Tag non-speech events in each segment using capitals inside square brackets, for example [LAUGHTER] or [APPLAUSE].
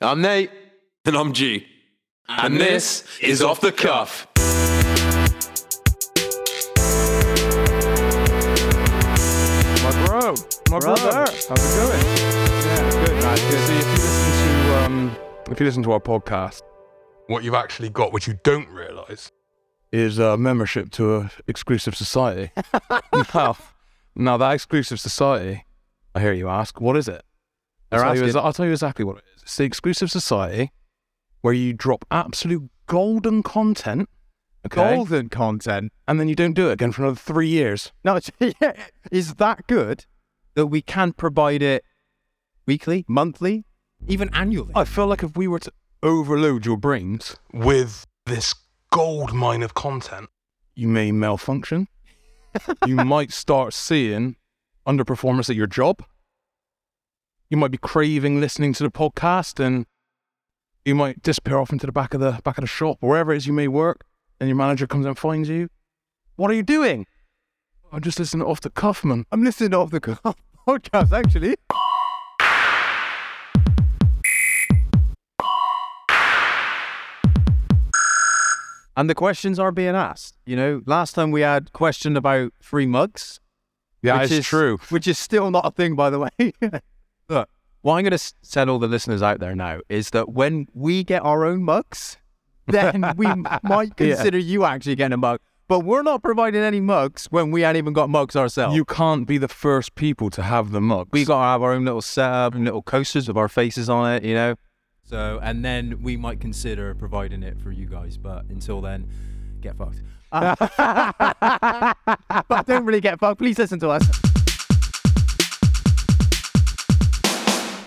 I'm Nate. And I'm G. And this is Off the Cuff. My bro, my Bro. brother. How's it going? Yeah, good, man. Good. See, if you listen to um, if you listen to our podcast, what you've actually got, which you don't realise, is a membership to an exclusive society. [LAUGHS] now, now that exclusive society, I hear you ask, what is it? I'll tell, you, asking. I'll tell you exactly what it is. It's the exclusive society where you drop absolute golden content. Okay. Golden content. And then you don't do it again for another three years. No, [LAUGHS] is that good that we can provide it weekly, monthly, even annually? I feel like if we were to overload your brains with this gold mine of content, you may malfunction. [LAUGHS] you might start seeing underperformance at your job. You might be craving listening to the podcast and you might disappear off into the back of the back of the shop or wherever it is you may work and your manager comes and finds you. What are you doing? I'm just listening off the cuff, man. I'm listening off the co- [LAUGHS] podcast actually. And the questions are being asked. You know, last time we had question about free mugs. Yeah, it's is, true. Which is still not a thing, by the way. [LAUGHS] What I'm going to tell all the listeners out there now is that when we get our own mugs, [LAUGHS] then we might [LAUGHS] Yeah. consider you actually getting a mug. But we're not providing any mugs when we ain't even got mugs ourselves. You can't be the first people to have the mugs. we got to have our own little setup and little coasters with our faces on it, you know. So, and then we might consider providing it for you guys. But until then, get fucked. [LAUGHS] but don't really get fucked. Please listen to us.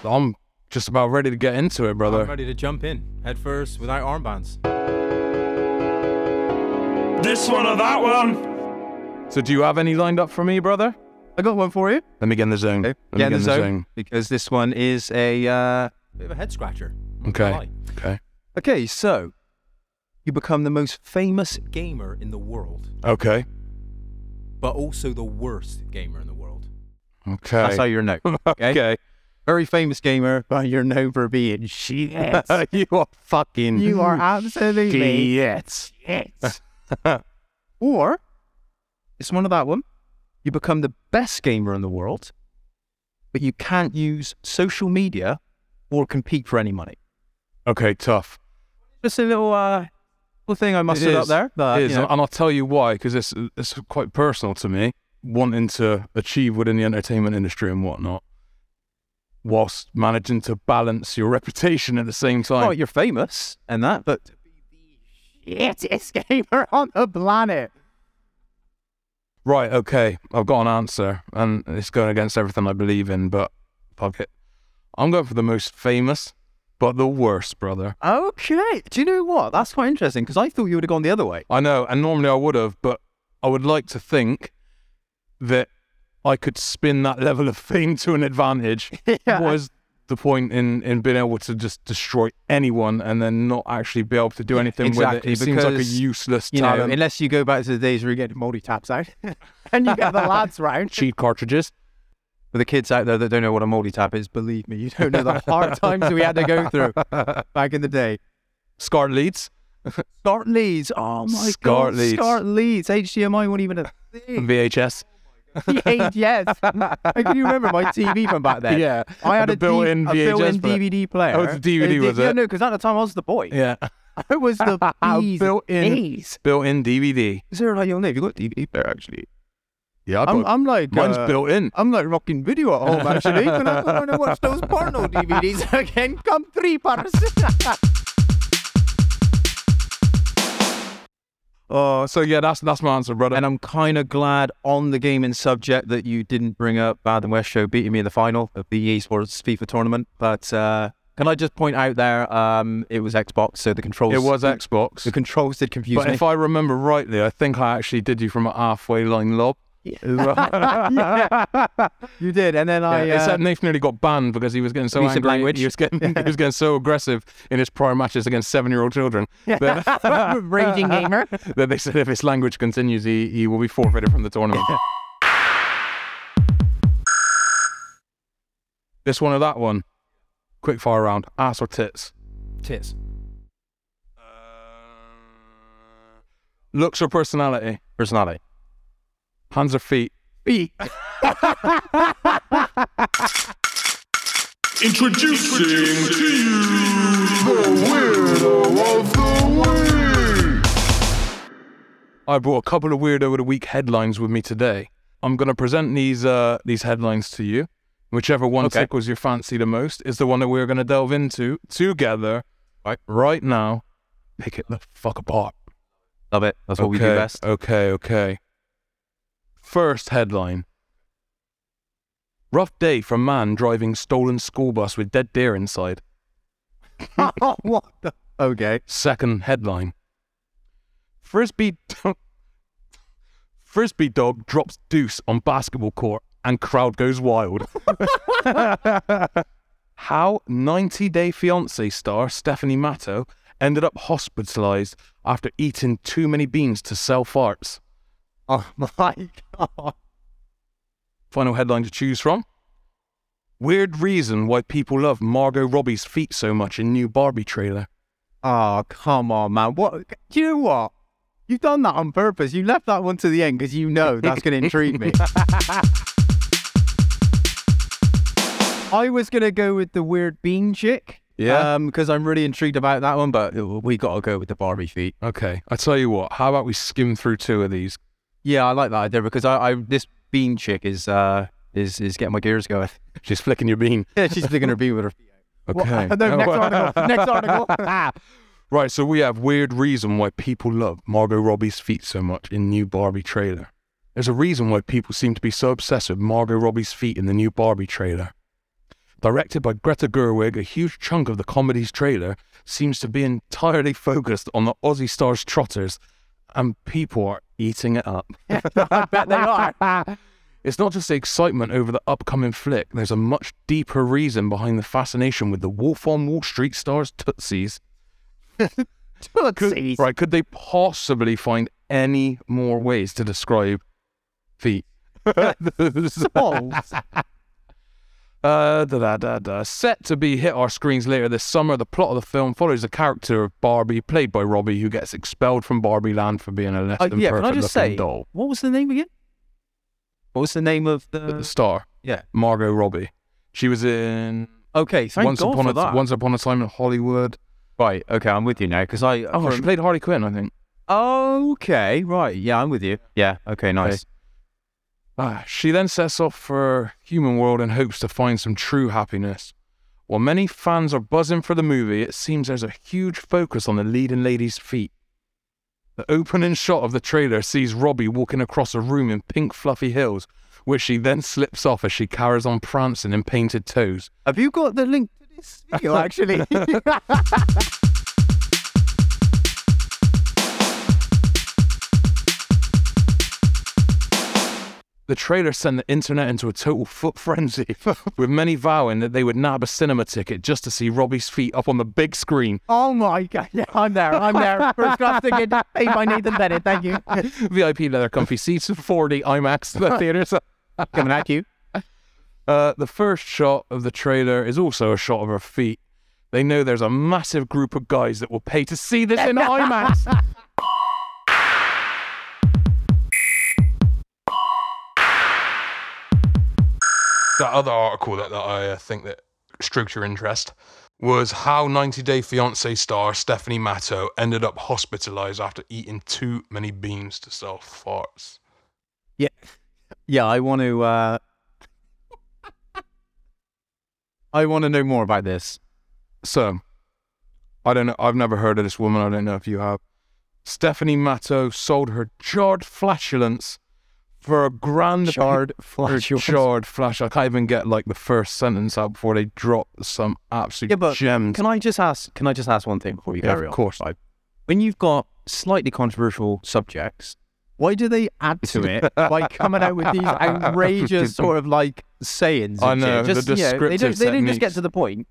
I'm just about ready to get into it, brother. I'm ready to jump in head first without armbands. This one or that one. So, do you have any lined up for me, brother? I got one for you. Let me get in the zone. Okay. Let me Get in the zone, because this one is a uh, bit of a head scratcher. Okay. Okay. Okay, so you become the most famous gamer in the world, Okay. but also the worst gamer in the world. Okay. That's how you're known. [LAUGHS] Okay. okay. Very famous gamer, but you're known for being shit. [LAUGHS] you are fucking. you are absolutely shit. [LAUGHS] shit. or it's one of that one. You become the best gamer in the world, but you can't use social media or compete for any money. Okay, tough. Just a little uh little thing I mustered up is. there. But, It is, know, and I'll tell you why, because it's it's quite personal to me. Wanting to achieve within the entertainment industry and whatnot, whilst managing to balance your reputation at the same time. well, you're famous and that, but to be the shittest [LAUGHS] gamer on the planet. Right, okay. I've got an answer, and it's going against everything I believe in, but fuck it. I'm going for the most famous, but the worst, brother. Okay. Do you know what? That's quite interesting because I thought you would have gone the other way. I know, and normally I would have, but I would like to think that I could spin that [LAUGHS] level of fame to an advantage. [LAUGHS] Was the point in, in being able to just destroy anyone and then not actually be able to do anything exactly, with it? It seems like a useless You know, talent. unless you go back to the days where you get multi taps out [LAUGHS] and you get the lads round. Cheat cartridges. For the kids out there that don't know what a multi tap is, believe me, you don't know the hard times we had to go through back in the day. SCART leads. Start leads. Oh my SCART god. leads. Start leads. HDMI wasn't even a thing. VHS. [LAUGHS] yes. Can you remember my TV from back then? Yeah. I had a, D- built-in a VHS built-in. DVD player. Oh, it's a DVD, was yeah, it? no, because at the time I was the boy. Yeah. I was the [LAUGHS] bees. Built-in. bees. Built-in DVD. Is there like your name? You got a DVD player actually? Yeah, I'm, I'm like mine's uh, built in. I'm like rocking video at home actually. Can I want to watch those porno DVDs [LAUGHS] again? Come three parts. Oh, so yeah, that's that's my answer, brother. and I'm kind of glad on the gaming subject that you didn't bring up Bath and West Show beating me in the final of the EA Sports FIFA tournament. But uh, can I just point out there, um, it was Xbox, so the controls. it was Xbox. The controls did confuse But me. if I remember rightly, I think I actually did you from a halfway line lob. As well. [LAUGHS] yeah, you did, and then I. Yeah, Uh, except Nathan nearly got banned because he was getting so angry. language. He was getting [LAUGHS] he was getting so aggressive in his prior matches against seven-year-old children that, [LAUGHS] raging gamer. that they said if his language continues, he, he will be forfeited from the tournament. this one or that one? Quick fire round. Ass or tits? Tits. Looks or personality? Personality. Hands or feet? Feet. [LAUGHS] Introducing to you the weirdo of the week. I brought a couple of weirdo of the week headlines with me today. I'm going to present these uh, these headlines to you. Whichever one Okay. tickles your fancy the most is the one that we're going to delve into together right, right now. Pick it the fuck apart. Love it. That's what we do best. Okay, okay. First headline. Rough day for man driving stolen school bus with dead deer inside. [LAUGHS] what the? Okay. Second headline. Frisbee [LAUGHS] Frisbee dog drops deuce on basketball court and crowd goes wild. [LAUGHS] How 90 Day Fiancé star Stephanie Matto ended up hospitalized after eating too many beans to sell farts. Oh [LAUGHS] my god. Final headline to choose from. Weird reason why people love Margot Robbie's feet so much in new Barbie trailer. Oh come on, man. What? Do you know what? You've done that on purpose. You left that one to the end because you know that's going to intrigue me. [LAUGHS] I was going to go with the weird bean chick. Yeah? Um, because I'm really intrigued about that one, but we got to go with the Barbie feet. Okay, I tell you what. How about we skim through two of these? Yeah, I like that idea because I, I this bean chick is uh is is getting my gears going. [LAUGHS] She's flicking your bean. Yeah, she's flicking her bean with her. Feet. [LAUGHS] Okay. What? [LAUGHS] No, next article. Next article. Right, so we have weird reason why people love Margot Robbie's feet so much in new Barbie trailer. There's a reason why people seem to be so obsessed with Margot Robbie's feet in the new Barbie trailer. Directed by Greta Gerwig, a huge chunk of the comedy's trailer seems to be entirely focused on the Aussie Stars trotters, and people are eating it up. [LAUGHS] I bet they are. It's not just the excitement over the upcoming flick, there's a much deeper reason behind the fascination with the Wolf on Wall Street stars Tootsies. [LAUGHS] Could, right, could they possibly find any more ways to describe feet? Balls. [LAUGHS] Uh, da, da, da, da. Set to be hit our screens later this summer, the plot of the film follows the character of Barbie, played by Robbie, who gets expelled from Barbie Land for being a less Uh, than yeah, can I perfect just looking say, doll. what was the name again? What was the name of the? The star, yeah. Margot Robbie. She was in Okay, thank Once God Upon for a that. Once Upon a Time in Hollywood. Right. Okay, I'm with you now because I. Oh, she played Harley Quinn, I think. Okay. Right. Yeah, I'm with you. Yeah. Okay. Nice. Ah, she then sets off for human world in hopes to find some true happiness. While many fans are buzzing for the movie, it seems there's a huge focus on the leading lady's feet. The opening shot of the trailer sees Robbie walking across a room in pink fluffy heels, which she then slips off as she carries on prancing in painted toes. Have you got the link to this video? [LAUGHS] Actually. [LAUGHS] The trailer sent the internet into a total foot [LAUGHS] frenzy, with many vowing that they would nab a cinema ticket just to see Robbie's feet up on the big screen. oh my God. [LAUGHS] Yeah, I'm there. I'm there. First class ticket paid by Nathan Bennett. Thank you. [LAUGHS] VIP leather comfy seats, 4D IMAX the theaters. Coming at you. Uh, the first shot of the trailer is also a shot of her feet. They know there's a massive group of guys that will pay to see this in IMAX. That other article that, that I uh, think that stroked your interest was how 90 Day Fiancé star Stephanie Matto ended up hospitalized after eating too many beans to sell farts. Yeah. Yeah. I want to. uh I want to know more about this. So, I don't know. I've never heard of this woman. I don't know if you have. Stephanie Matto sold her jarred flatulence for a grand. Her flatulence. jarred flash. I can't even get like the first sentence out before they drop some absolute Yeah, but gems. Can I just ask? Can I just ask one thing before you Yeah, carry of on? course. Right. When you've got slightly controversial subjects, why do they add to [LAUGHS] it by coming out with these outrageous [LAUGHS] sort of like sayings? I know, the Just, you know, they don't. They don't just get to the point.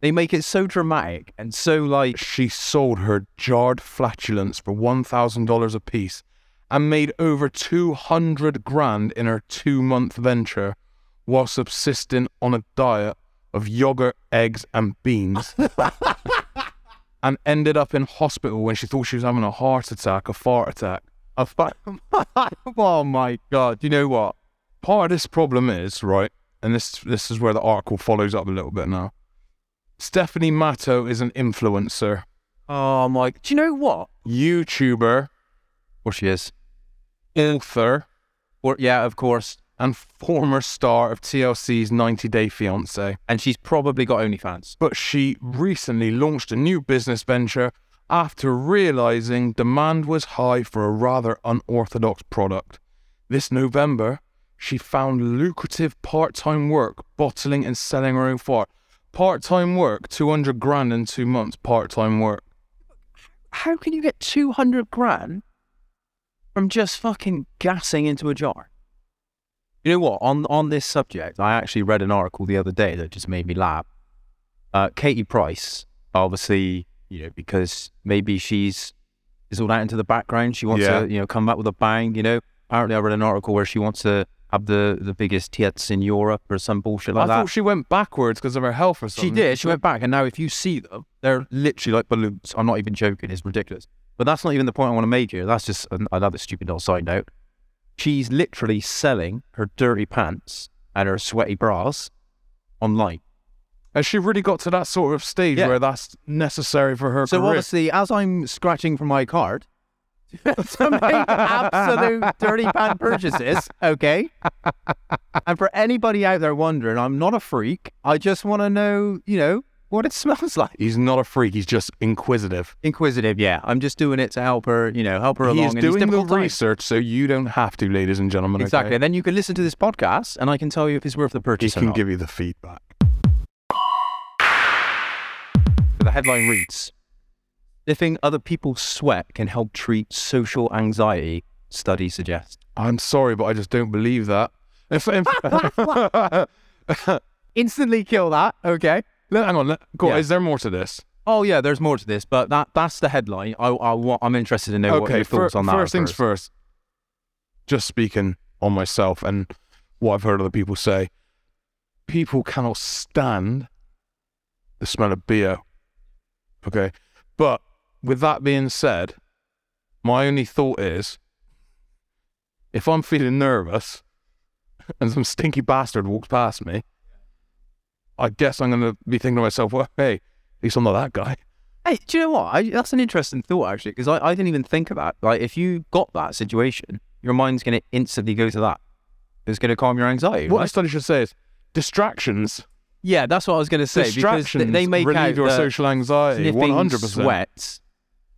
They make it so dramatic and so like. she sold her jarred flatulence for one thousand dollars a piece, and made over two hundred grand in her two-month venture, while subsisting on a diet of yogurt, eggs, and beans, [LAUGHS] and ended up in hospital when she thought she was having a heart attack, a fart attack. A [LAUGHS] oh my god! Do you know what? Part of this problem is right, and this this is where the article follows up a little bit now. Stephanie Matto is an influencer, Oh my! Do you know what? YouTuber, Or she is. Author, Or yeah, of course. and former star of TLC's 90 Day Fiancé. And she's probably got OnlyFans. But she recently launched a new business venture after realizing demand was high for a rather unorthodox product. This November, she found lucrative part time work bottling and selling her own fart. Part time work, 200 grand in two months, part time work. How can you get two hundred grand from just fucking gassing into a jar? You know what? On on this subject, I actually read an article the other day that just made me laugh. Uh, Katie Price, obviously, you know, because maybe she's is all out into the background. She wants Yeah. to, you know, come back with a bang. You know, apparently, I read an article where she wants to have the the biggest tits in Europe or some bullshit like I that. I thought she went backwards because of her health or something. She did. She went back, and now if you see them, they're literally like balloons. I'm not even joking. It's ridiculous. But that's not even the point I want to make here. That's just an, another stupid little side note. She's literally selling her dirty pants and her sweaty bras online. Has she really got to that sort of stage Yeah. where that's necessary for her career? So career? obviously, as I'm scratching for my card [LAUGHS] to make absolute dirty pant purchases, okay. And for anybody out there wondering, I'm not a freak. I just want to know, you know, what it smells like. He's not a freak. He's just inquisitive. Inquisitive, yeah. I'm just doing it to help her, you know, help her along. He's in these doing the difficult times. research so you don't have to, ladies and gentlemen. Exactly. okay? And then you can listen to this podcast, and I can tell you if it's worth the He purchase or can not. give you the feedback. the headline reads: "Sniffing other people's sweat can help treat social anxiety." Study suggests. I'm sorry, but I just don't believe that. [LAUGHS] [LAUGHS] If, if, Instantly kill that. Okay. Hang on, go Yeah. is there more to this? Oh yeah, there's more to this, but that that's the headline. I I. I'm interested to know what your thoughts fir- on that. first things first. Just speaking on myself and what I've heard other people say, people cannot stand the smell of beer. Okay, but with that being said, my only thought is, if I'm feeling nervous [LAUGHS] and some stinky bastard walks past me, I guess I'm going to be thinking to myself, well, hey, at least I'm not that guy. Hey, do you know what? I, that's an interesting thought actually, because I, I didn't even think about like if you got that situation, your mind's going to instantly go to that. It's going to calm your anxiety. What I right? study should say is distractions Yeah, that's what I was going to say because distractions th- they make relieve your social anxiety. One hundred percent. sweat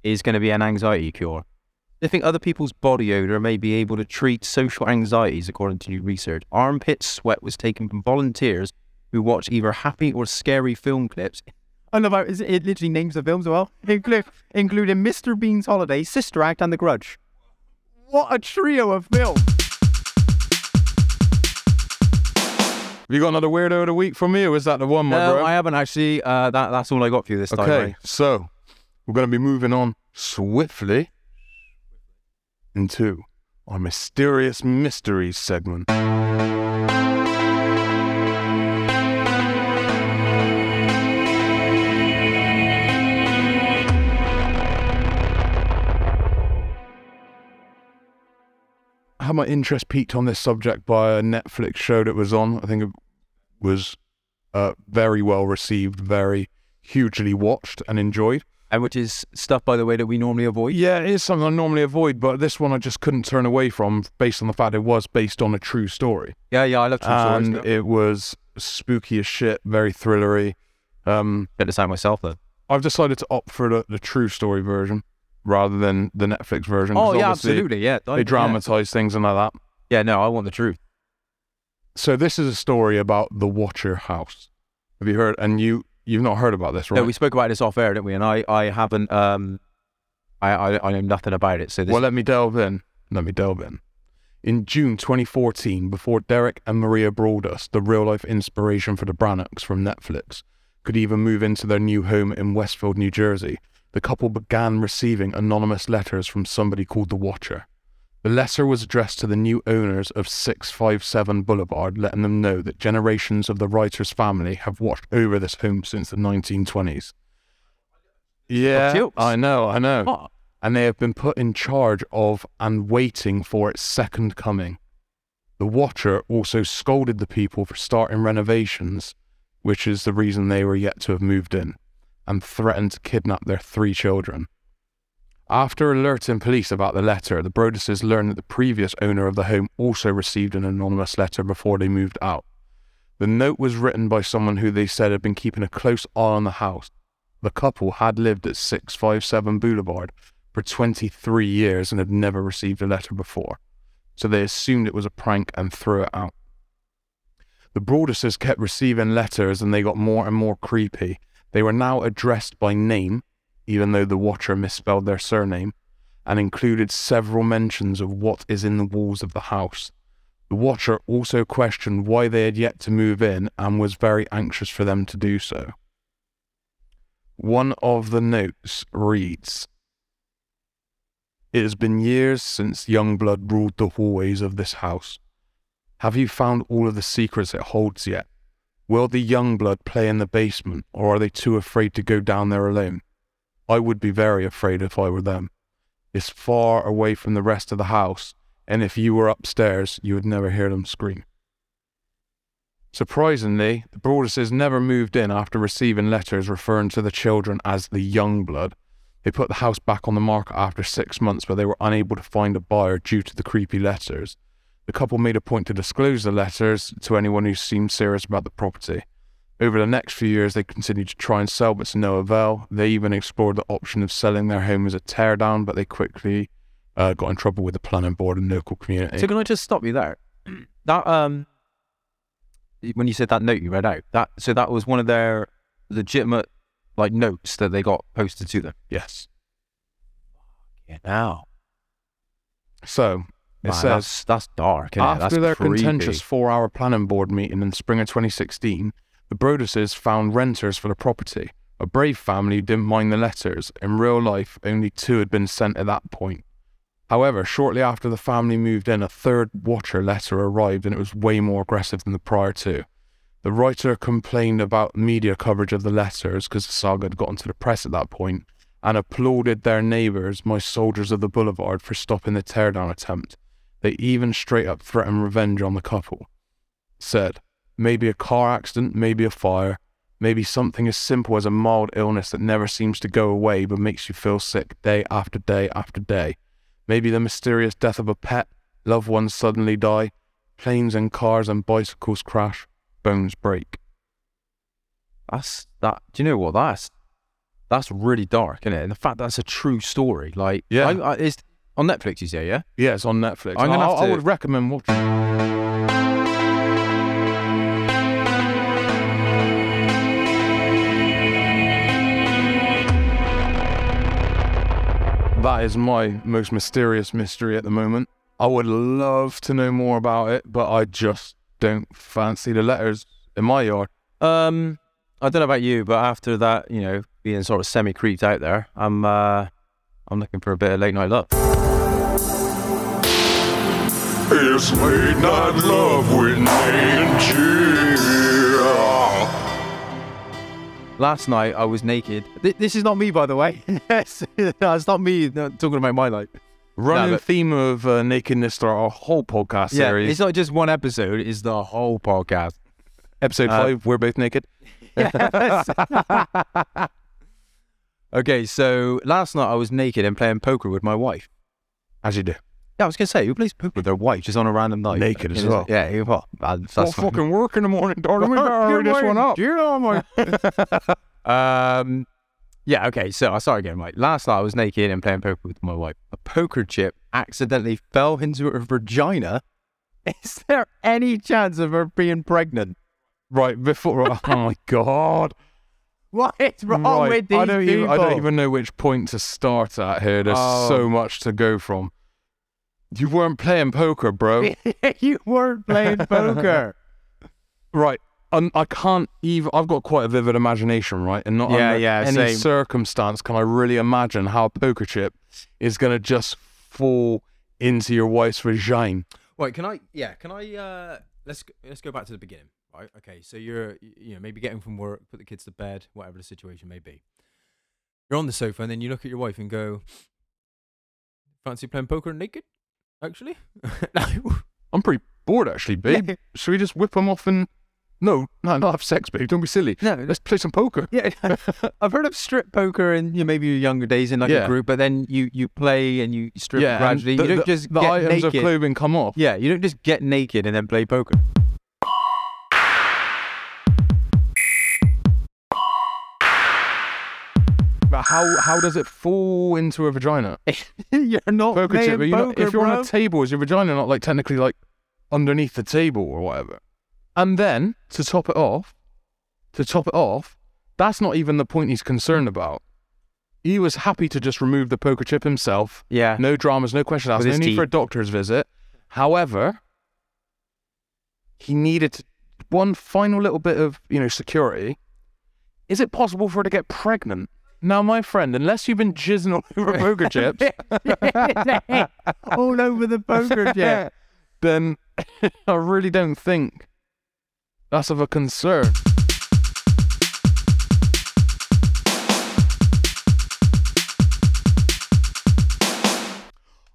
is going to be an anxiety cure. Sniffing other people's body odor may be able to treat social anxieties, according to new research. Armpit sweat was taken from volunteers who watch either happy or scary film clips. I love how it it literally names the films as well, [LAUGHS] inclu- including Mr. Bean's Holiday, Sister Act, and The Grudge. What a trio of films! Have you got another weirdo of the week from me, or is that the one, my No, bro? I haven't actually. Uh, that that's all I got for you this time. okay, Ray. so we're going to be moving on swiftly into our mysterious mysteries segment. Had my interest piqued on this subject by a Netflix show that was on. I think it was uh, very well received, very hugely watched and enjoyed. And which is stuff, by the way, that we normally avoid. Yeah, it is something I normally avoid, but this one I just couldn't turn away from based on the fact it was based on a true story. Yeah, yeah, I love true stories. and it was spooky as shit, very thrillery. Um, Better decide myself though. I've decided to opt for the, the true story version rather than the Netflix version. Oh yeah, absolutely. Yeah, They yeah. dramatize things and like that. Yeah, no, I want the truth. So this is a story about the Watcher House. Have you heard? And you you've not heard about this, right? No, we spoke about this off air, didn't we? And I, I haven't. Um, I, I, I know nothing about it. So this. Well, let me delve in. Let me delve in. In June 2014, before Derek and Maria Broaddus, the real life inspiration for the Brannocks from Netflix, could even move into their new home in Westfield, New Jersey, the couple began receiving anonymous letters from somebody called the Watcher. The letter was addressed to the new owners of 657 Boulevard, letting them know that generations of the writer's family have watched over this home since the 1920s. Yeah. I know, I know. What? And they have been put in charge of and waiting for its second coming. The Watcher also scolded the people for starting renovations, which is the reason they were yet to have moved in, and threatened to kidnap their three children. After alerting police about the letter, the Broadduses learned that the previous owner of the home also received an anonymous letter before they moved out. The note was written by someone who they said had been keeping a close eye on the house. The couple had lived at 657 Boulevard for 23 years and had never received a letter before, so they assumed it was a prank and threw it out. The Broadduses kept receiving letters and they got more and more creepy. They were now addressed by name, even though the Watcher misspelled their surname, and included several mentions of what is in the walls of the house. The Watcher also questioned why they had yet to move in and was very anxious for them to do so. One of the notes reads It has been years since Youngblood ruled the hallways of this house. Have you found all of the secrets it holds yet? Will the young blood play in the basement, or are they too afraid to go down there alone? I would be very afraid if I were them. It's far away from the rest of the house, and if you were upstairs, you would never hear them scream. Surprisingly, the Broadduses never moved in after receiving letters referring to the children as the young blood. They put the house back on the market after six months, but they were unable to find a buyer due to the creepy letters. The couple made a point to disclose the letters to anyone who seemed serious about the property. Over the next few years, they continued to try and sell, but to no avail. They even explored the option of selling their home as a teardown, but they quickly uh, got in trouble with the planning board and local community. So can I just stop you there? [CLEARS THROAT] That um, when you said that note you read out, that so that was one of their legitimate like notes that they got posted to them. yes. Yeah, now So Man, says that's, that's dark. It? After That's their creepy. contentious four hour planning board meeting in spring of 2016, the Broadduses found renters for the property. A brave family who didn't mind the letters. In real life, only two had been sent at that point. However, shortly after the family moved in, a third watcher letter arrived and it was way more aggressive than the prior two. The writer complained about media coverage of the letters because the saga had gotten to the press at that point and applauded their neighbours, my soldiers of the boulevard, for stopping the teardown attempt. They even straight up threatened revenge on the couple. Said, maybe a car accident, maybe a fire, maybe something as simple as a mild illness that never seems to go away but makes you feel sick day after day after day. Maybe the mysterious death of a pet, loved ones suddenly die, planes and cars and bicycles crash, bones break. That's that. Do you know what? That's that's really dark, isn't it? And the fact that's a true story. Like, Yeah. I, I, it's on Netflix. You say, yeah. Yeah, it's on Netflix. I'm gonna I, have I to- would recommend watching. That is my most mysterious mystery at the moment. I would love to know more about it, but I just don't fancy the letters in my yard. Um, I don't know about you, but after that, you know, being sort of semi creeped out there, I'm uh, I'm looking for a bit of late night love. It's late night love with Nate and Jill. Last night I was naked. Th- this is not me, by the way. [LAUGHS] Yes, no, [LAUGHS] it's not me no, talking about my life. Running but- theme of uh, nakedness throughout our whole podcast Yeah, series. it's not just one episode; it's the whole podcast. Episode uh, five, we're both naked. [LAUGHS] Yes. okay, so last night I was naked and playing poker with my wife. As you do. Yeah, I was gonna say, who plays poker with their wife just on a random night? Naked as well. Yeah, you- well, uh, that's Well, fucking work in the morning, darling. We better hurry this one up. You know my... [LAUGHS] um, yeah, okay. So I started again. Right, last night I was naked and playing poker with my wife. A poker chip accidentally fell into her vagina. [LAUGHS] Is there any chance of her being pregnant? Right before. Oh [LAUGHS] my god. What is wrong right. with these I don't people? even. I don't even know which point to start at here. There's Oh. so much to go from. You weren't playing poker, bro. [LAUGHS] you weren't playing poker. right. Um, I can't even. I've got quite a vivid imagination, right? And not Yeah, under yeah, any same. circumstance can I really imagine how a poker chip is going to just fall into your wife's vagina. Wait, can I? Yeah, can I? Uh, let's go- let's go back to the beginning, right? Okay, so you're you know maybe getting from work, put the kids to bed, whatever the situation may be. You're on the sofa, and then you look at your wife and go, "Fancy playing poker naked?" Actually, [LAUGHS] no. I'm pretty bored actually, babe. Should we just whip them off and no, no, not have sex, babe. Don't be silly. No, Let's play some poker. Yeah, [LAUGHS] I've heard of strip poker in you know, maybe your younger days in like Yeah. a group, but then you you play and you strip and gradually. The, you don't the- just the get items naked. of clothing come off. Yeah, you don't just get naked and then play poker. How how does it fall into a vagina? [LAUGHS] you're not Poker chip. but you know, poker, if you're on a table, is your vagina not like technically like underneath the table or whatever? And then to top it off, to top it off, that's not even the point he's concerned about. He was happy to just remove the poker chip himself. yeah, No dramas, no questions asked, With no his need for a doctor's visit. However, he needed one final little bit of, you know, security. Is it possible for her to get pregnant? Now, my friend, unless you've been jizzing all over [LAUGHS] poker chips, [LAUGHS] all over the poker [LAUGHS] chip. then I really don't think that's of a concern.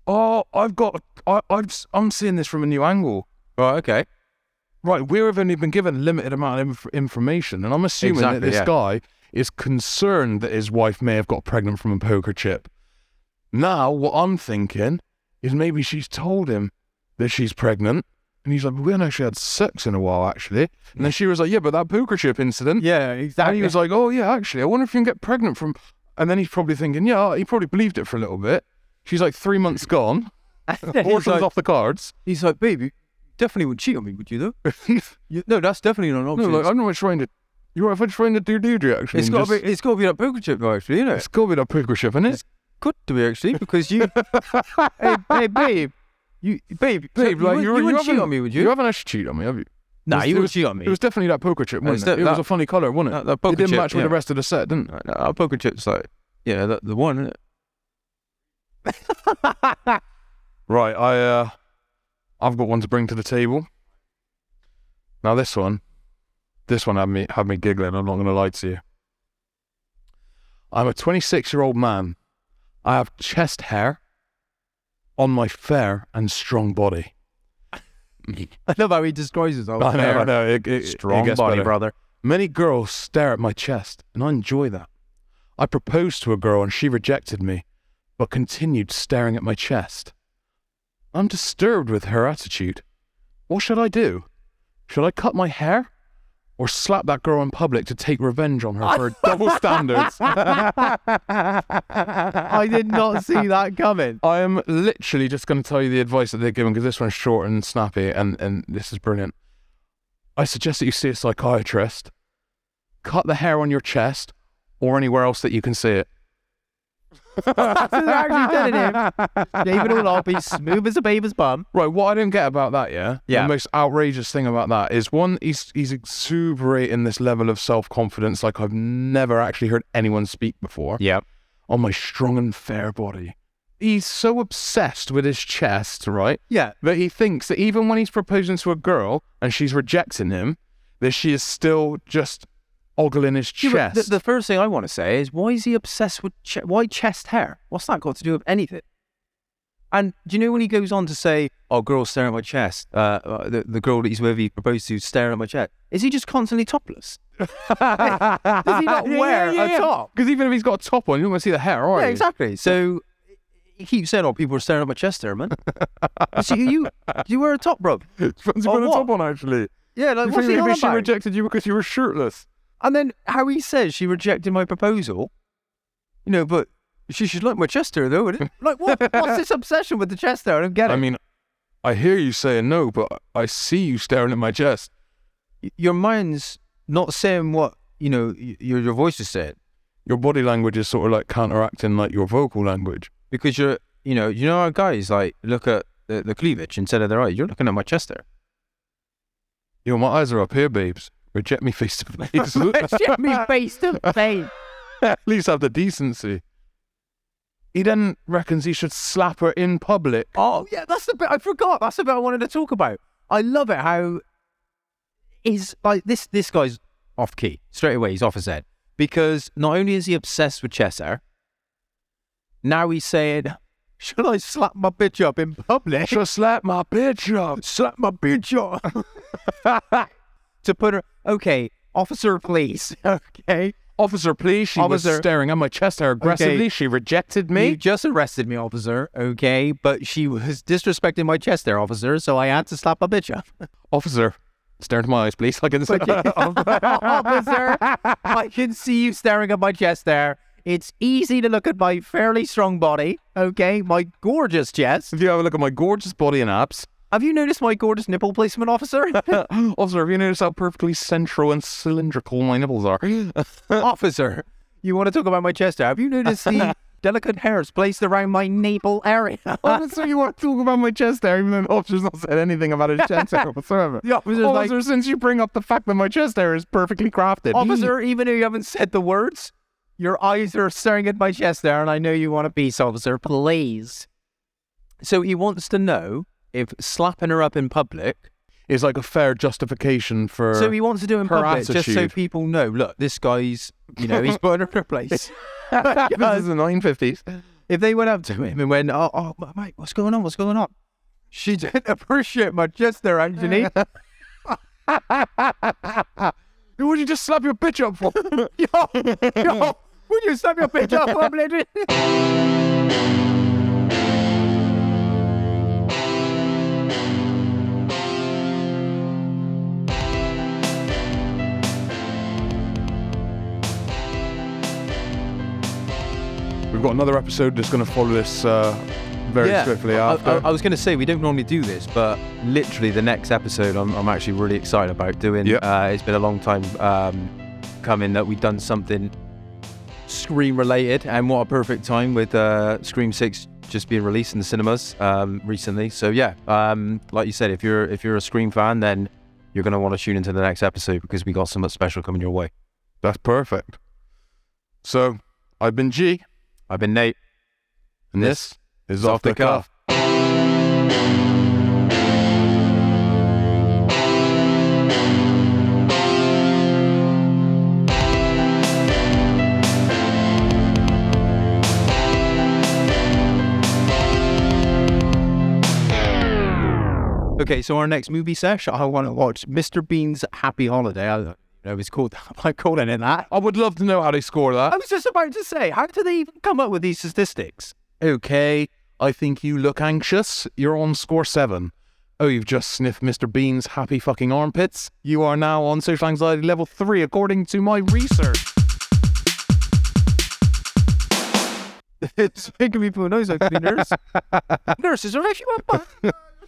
Oh, I've got. I, I've, I'm seeing this from a new angle. Right, okay. Right, we've only been given a limited amount of inf- information, and I'm assuming that this yeah. guy is concerned that his wife may have got pregnant from a poker chip. Now, what I'm thinking is maybe she's told him that she's pregnant, and he's like, "We haven't actually had sex in a while, actually." And then she was like, "Yeah, but that poker chip incident." Yeah, exactly. And he was like, "Oh yeah, actually, I wonder if you can get pregnant from." And then he's probably thinking, "Yeah," he probably believed it for a little bit. She's like three months gone. [LAUGHS] [LAUGHS] he's, Abortion's like, off the cards. he's like, babe, you definitely would cheat on me, would you though? [LAUGHS] You- no, that's definitely not an option. No, like I'm not trying to. You're if I'm trying to do Deirdre actually. it's and got to just- be, it's got to be that poker chip though, actually, you know. It's got to be that poker chip, isn't it? It's- Could to be actually because you, [LAUGHS] hey, hey, babe, you, babe, so Babe, you, like wouldn't- you, wouldn't cheat haven't- on me, would You you? haven't actually cheated on me, have you? Nah, was- you it wouldn't was- cheat on me. It was definitely that poker chip, wasn't it's it? that- It was that- a funny colour, wasn't it? that, that poker it didn't chip, match with yeah. the rest of the set, didn't it? No, no, poker chip's like, yeah, the, the one, isn't it? [LAUGHS] Right, I uh, I've got one to bring to the table. Now this one, this one had me had me giggling. I'm not going to lie to you. I'm a 26 year old man. I have chest hair on my fair and strong body. [LAUGHS] I love how he describes himself. I know, Fair, I know. It, it- it Strong gets body, better. brother. Many girls stare at my chest, and I enjoy that. I proposed to a girl and she rejected me, but continued staring at my chest. I'm disturbed with her attitude. What should I do? Should I cut my hair? Or slap that girl in public to take revenge on her for her double standards? [LAUGHS] I did not see that coming. I am literally just going to tell you the advice that they're giving because this one's short and snappy, and, and this is brilliant. I suggest that you see a psychiatrist, cut the hair on your chest or anywhere else that you can see it. They're actually telling him. Shave it [LAUGHS] all off, he's smooth as a baby's bum. Right, what I don't get about that, yeah, Yeah. the most outrageous thing about that is one, he's he's exuberating this level of self confidence like I've never actually heard anyone speak before. Yeah. On my strong and fair body, he's so obsessed with his chest, right? Yeah. that he thinks that even when he's proposing to a girl and she's rejecting him, that she is still just ogling his Yeah, chest. The, the first thing I want to say is why is he obsessed with che- why chest hair? What's that got to do with anything? And do you know when he goes on to say, "Oh, girls staring at my chest," uh, uh, the the girl that he's with, he proposed to, staring at my chest. Is he just constantly topless? [LAUGHS] Does he not [LAUGHS] wear a top? Because even if he's got a top on, you don't want to see the hair, are Yeah, you? exactly. So he keeps saying, "Oh, people are staring at my chest there, man." so you you wear a top, bro? [LAUGHS] Oh, putting a top on, actually. Yeah, like You what's he on maybe she about? rejected you because you were shirtless. And then how he says she rejected my proposal, you know, but she should like my chest hair though, wouldn't it? [LAUGHS] Like what? What's this [LAUGHS] obsession with the chest hair? I don't get it. I mean, I hear you saying no, but I see you staring at my chest. Your mind's not saying what you know. Your your voice is saying Your body language is sort of like counteracting like your vocal language. because you're, you know, you know how guys like look at the, the cleavage instead of their eyes. You're looking at my chest hair. Yo, my eyes are up here, babes. Reject me face to [LAUGHS] face. Reject me face to [LAUGHS] face. At least have the decency. he then reckons he should slap her in public. Oh yeah, that's the bit I forgot. That's the bit I wanted to talk about. I love it how is like this this guy's off key straight away. He's off his head because not only is he obsessed with chest hair, now he's saying, "Should I slap my bitch up in public? Should I slap my bitch up. slap my bitch up [LAUGHS] to put her." Okay, officer, please. [LAUGHS] Okay, Officer, please. She was Officer. staring at my chest hair aggressively. Okay. She rejected me. you just arrested me, officer. Okay, but she was disrespecting my chest there, officer. So I had to slap my bitch up. [LAUGHS] Officer, stare into my eyes, please. Like in the officer, I can see you staring at my chest there. It's easy to look at my fairly strong body, okay? My gorgeous chest. If you have a look at my gorgeous body and abs, Have you noticed my gorgeous nipple placement, officer? [LAUGHS] [LAUGHS] officer, have you noticed how perfectly central and cylindrical my nipples are? [LAUGHS] officer, you want to talk about my chest hair? Have you noticed the delicate hairs placed around my navel area? Officer, you want to talk about my chest hair, even though the officer's not said anything about his chest hair whatsoever. The officer's like, Officer, since you bring up the fact that my chest hair is perfectly crafted. officer, even though you haven't said the words, your eyes are staring at my chest there, and I know you want a piece, officer. Please. So he wants to know if slapping her up in public is like a fair justification for. So he wants to do it in her public just so attitude. people know. Look, this guy's, you know, he's putting her in her place. [LAUGHS] this is the 950s. if they went up to him and went, "Oh, oh, mate, what's going on? What's going on?" She [LAUGHS] didn't appreciate my chest there, Anthony. [LAUGHS] Would you just slap your bitch up for? yo, yo, would you slap your bitch up, for lady? Got another episode that's going to follow this uh, very swiftly I, after. I, I was going to say we don't normally do this, but literally the next episode, I'm, I'm actually really excited about doing. Yeah. Uh, it's been a long time um, coming that we've done something Scream related, and what a perfect time with uh, Scream Six just being released in the cinemas um, recently. So yeah, um, like you said, if you're if you're a Scream fan, then you're going to want to tune into the next episode because we got something special coming your way. That's perfect. So, I've been G, I've been Nate. and this is Off the Cuff. Okay, so our next movie sesh, I want to watch Mr. Bean's Happy Holiday. I if it's called, [LAUGHS] I calling it that? I would love to know how they score that. I was just about to say, how do they even come up with these statistics? Okay, I think you look anxious. You're on score seven. Oh, you've just sniffed Mr. Bean's happy fucking armpits. You are now on social anxiety level three, according to my research. [LAUGHS] it's making me feel nice, actually, nurse. [LAUGHS] Nurses are actually well,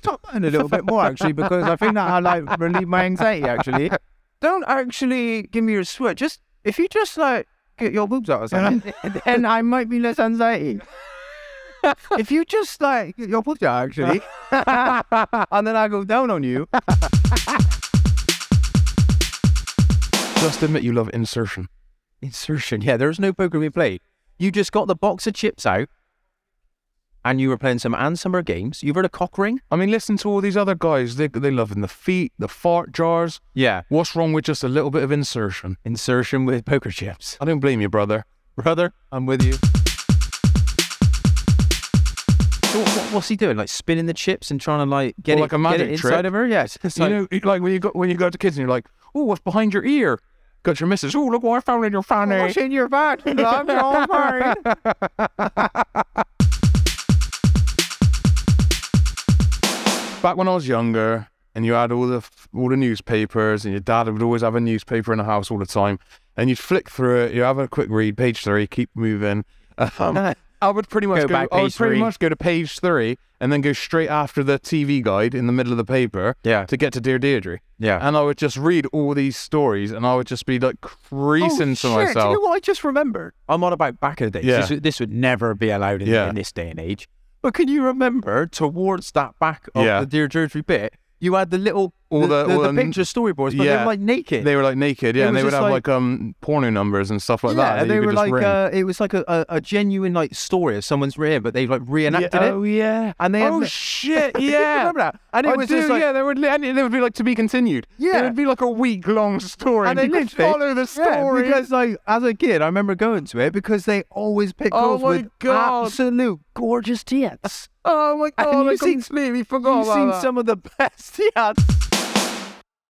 top mine a little bit more, actually, because I think that I like relieve my anxiety, actually. Don't actually give me your sweat. Just, if you just like get your boobs out or something, [LAUGHS] then I might be less anxiety. [LAUGHS] if you just like get your boobs out, actually, [LAUGHS] and then I go down on you, Just admit you love insertion. Insertion. Yeah, there's no poker being played. You just got the box of chips out and you were playing some and summer games. You've heard of cock ring? I mean, listen to all these other guys. They they loving the feet, the fart jars. Yeah. What's wrong with just a little bit of insertion? Insertion with poker chips. I don't blame you, brother. Brother, I'm with you. So what, what's he doing? Like spinning the chips and trying to like get Well, it, like a get magic it inside trick. of her? Yes. It's you like, know, like when you go when you go to kids and you're like, oh, what's behind your ear? Got your missus. Oh, look what I found in your fanny. what's in your bag? I'm all [LAUGHS] [LAUGHS] Back when I was younger, and you had all the all the newspapers, and your dad would always have a newspaper in the house all the time, and you'd flick through it. You have a quick read, page three, keep moving. [LAUGHS] Um, [LAUGHS] I would pretty much Go go. back I would pretty three. much go to page three, and then go straight after the TV guide in the middle of the paper Yeah. to get to Dear Deirdre. Yeah. And I would just read all these stories, and I would just be like creasing oh, to shit. Do you know what I just remembered? I'm on about back in the days. Yeah. This, would- this would never be allowed in, Yeah. in this day and age. But can you remember towards that back of Yeah. the Dear Deirdre bit, you had the little All the, the- all the the- picture storyboards, but they yeah. were like naked. They were like naked, yeah, It and they would have like- like, um porno numbers and stuff like yeah, that. and they were like uh, it was like a, a, a genuine like story of someone's written, but they like reenacted yeah, it. Oh yeah. And they oh shit, [LAUGHS] yeah. Remember that? And it I was do, just like yeah, there would and it would be like to be continued. Yeah. it would be like a week long story, and and, they you could follow the Yeah, story. because like as a kid, I remember going to it because they always pick Oh girls with God. absolute gorgeous tits. Oh my god, I seen- completely forgot You've seen that. some of the [LAUGHS] best. Yeah,